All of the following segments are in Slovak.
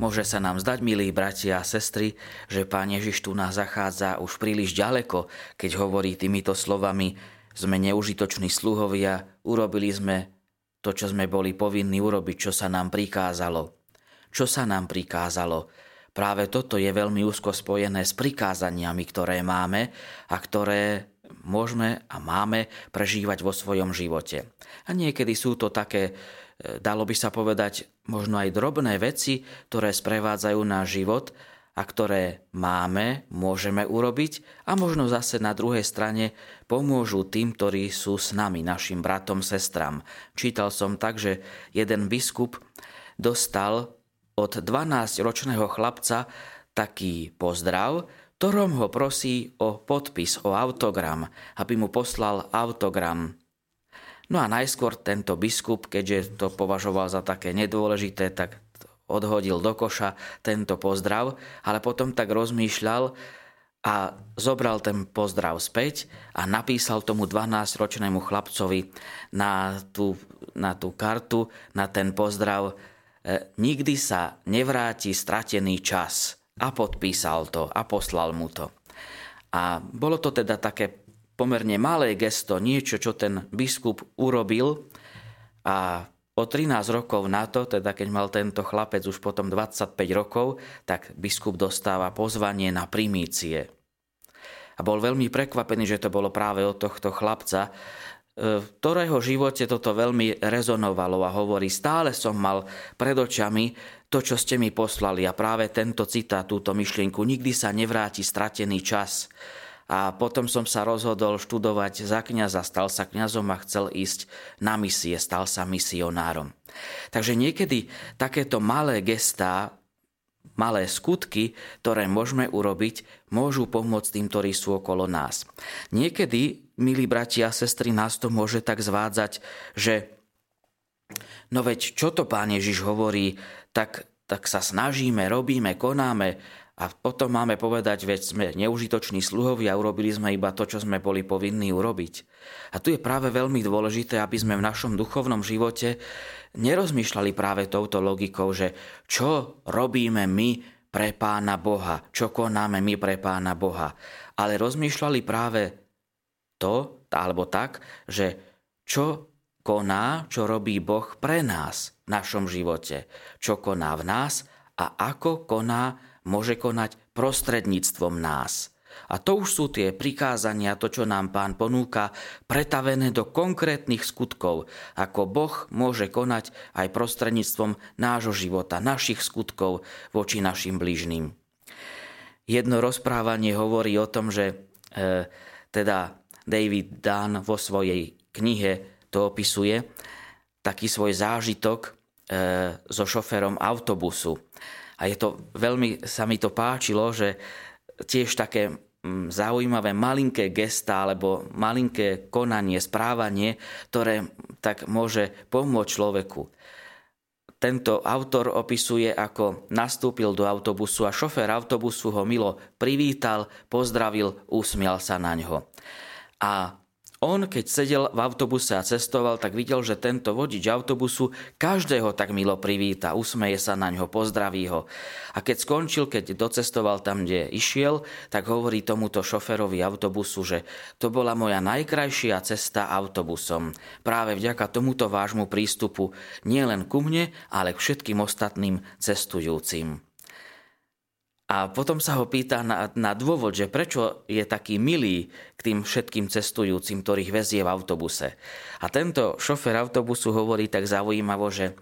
Môže sa nám zdať, milí bratia a sestry, že Pán Ježiš tu nás zachádza už príliš ďaleko, keď hovorí týmito slovami sme neužitoční sluhovia, urobili sme to, čo sme boli povinní urobiť, čo sa nám prikázalo. Čo sa nám prikázalo? Práve toto je veľmi úzko spojené s prikázaniami, ktoré máme a ktoré môžeme a máme prežívať vo svojom živote. A niekedy sú to také dalo by sa povedať, možno aj drobné veci, ktoré sprevádzajú náš život a ktoré máme, môžeme urobiť a možno zase na druhej strane pomôžu tým, ktorí sú s nami, našim bratom, sestram. Čítal som tak, že jeden biskup dostal od 12-ročného chlapca taký pozdrav, ktorom ho prosí o podpis, o autogram, aby mu poslal autogram No a najskôr tento biskup, keďže to považoval za také nedôležité, tak odhodil do koša tento pozdrav, ale potom tak rozmýšľal a zobral ten pozdrav späť a napísal tomu 12-ročnému chlapcovi na tú, na tú kartu, na ten pozdrav e, nikdy sa nevráti stratený čas. A podpísal to a poslal mu to. A bolo to teda také pomerne malé gesto, niečo, čo ten biskup urobil a o 13 rokov na to, teda keď mal tento chlapec už potom 25 rokov, tak biskup dostáva pozvanie na primície. A bol veľmi prekvapený, že to bolo práve od tohto chlapca, v ktorého živote toto veľmi rezonovalo a hovorí, stále som mal pred očami to, čo ste mi poslali a práve tento citát, túto myšlienku, nikdy sa nevráti stratený čas a potom som sa rozhodol študovať za kňaza, stal sa kňazom a chcel ísť na misie, stal sa misionárom. Takže niekedy takéto malé gestá, malé skutky, ktoré môžeme urobiť, môžu pomôcť tým, ktorí sú okolo nás. Niekedy, milí bratia a sestry, nás to môže tak zvádzať, že no veď čo to pán Ježiš hovorí, tak, tak sa snažíme, robíme, konáme, a potom máme povedať, veď sme neužitoční sluhovia, urobili sme iba to, čo sme boli povinní urobiť. A tu je práve veľmi dôležité, aby sme v našom duchovnom živote nerozmýšľali práve touto logikou, že čo robíme my pre Pána Boha, čo konáme my pre Pána Boha. Ale rozmýšľali práve to, alebo tak, že čo koná, čo robí Boh pre nás v našom živote. Čo koná v nás a ako koná môže konať prostredníctvom nás. A to už sú tie prikázania, to, čo nám pán ponúka, pretavené do konkrétnych skutkov, ako Boh môže konať aj prostredníctvom nášho života, našich skutkov voči našim blížným. Jedno rozprávanie hovorí o tom, že e, teda David Dan vo svojej knihe to opisuje, taký svoj zážitok e, so šoferom autobusu. A je to, veľmi sa mi to páčilo, že tiež také mm, zaujímavé malinké gesta alebo malinké konanie, správanie, ktoré tak môže pomôcť človeku. Tento autor opisuje, ako nastúpil do autobusu a šofér autobusu ho milo privítal, pozdravil, usmial sa na ňo. A on, keď sedel v autobuse a cestoval, tak videl, že tento vodič autobusu každého tak milo privíta, usmeje sa na ňo, pozdraví ho. A keď skončil, keď docestoval tam, kde išiel, tak hovorí tomuto šoferovi autobusu, že to bola moja najkrajšia cesta autobusom. Práve vďaka tomuto vášmu prístupu nielen ku mne, ale k všetkým ostatným cestujúcim. A potom sa ho pýta na, na dôvod, že prečo je taký milý k tým všetkým cestujúcim, ktorých vezie v autobuse. A tento šofer autobusu hovorí tak zaujímavo, že e,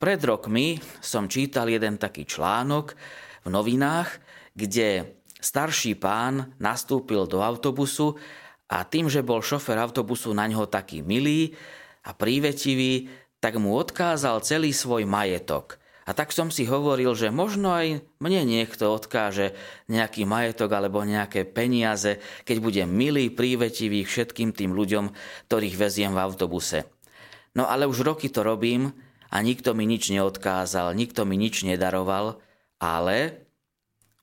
pred rokmi som čítal jeden taký článok v novinách, kde starší pán nastúpil do autobusu a tým, že bol šofer autobusu na ňo taký milý a prívetivý, tak mu odkázal celý svoj majetok – a tak som si hovoril, že možno aj mne niekto odkáže nejaký majetok alebo nejaké peniaze, keď bude milý, prívetivý všetkým tým ľuďom, ktorých veziem v autobuse. No ale už roky to robím a nikto mi nič neodkázal, nikto mi nič nedaroval, ale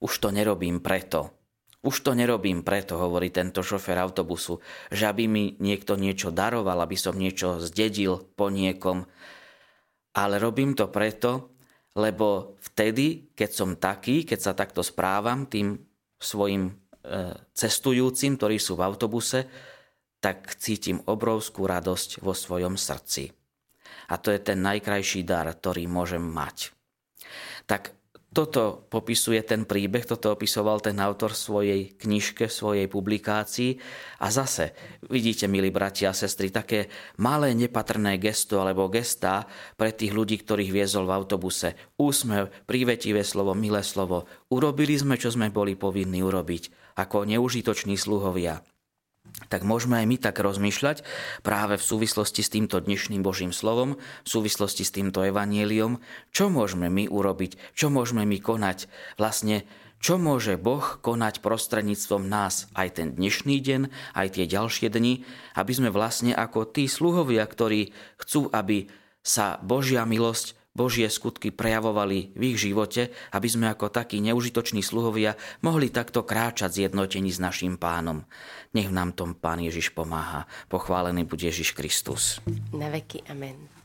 už to nerobím preto. Už to nerobím preto, hovorí tento šofer autobusu, že aby mi niekto niečo daroval, aby som niečo zdedil po niekom, ale robím to preto, lebo vtedy, keď som taký, keď sa takto správam tým svojim e, cestujúcim, ktorí sú v autobuse, tak cítim obrovskú radosť vo svojom srdci. A to je ten najkrajší dar, ktorý môžem mať. Tak toto popisuje ten príbeh, toto opisoval ten autor v svojej knižke, v svojej publikácii. A zase, vidíte, milí bratia a sestry, také malé nepatrné gesto alebo gestá pre tých ľudí, ktorých viezol v autobuse. Úsmev, prívetivé slovo, milé slovo. Urobili sme, čo sme boli povinní urobiť, ako neužitoční sluhovia tak môžeme aj my tak rozmýšľať práve v súvislosti s týmto dnešným Božím slovom, v súvislosti s týmto evanieliom, čo môžeme my urobiť, čo môžeme my konať, vlastne čo môže Boh konať prostredníctvom nás aj ten dnešný deň, aj tie ďalšie dni, aby sme vlastne ako tí sluhovia, ktorí chcú, aby sa Božia milosť Božie skutky prejavovali v ich živote, aby sme ako takí neužitoční sluhovia mohli takto kráčať zjednotení s našim pánom. Nech nám tom pán Ježiš pomáha. Pochválený bude Ježiš Kristus. Na veky. Amen.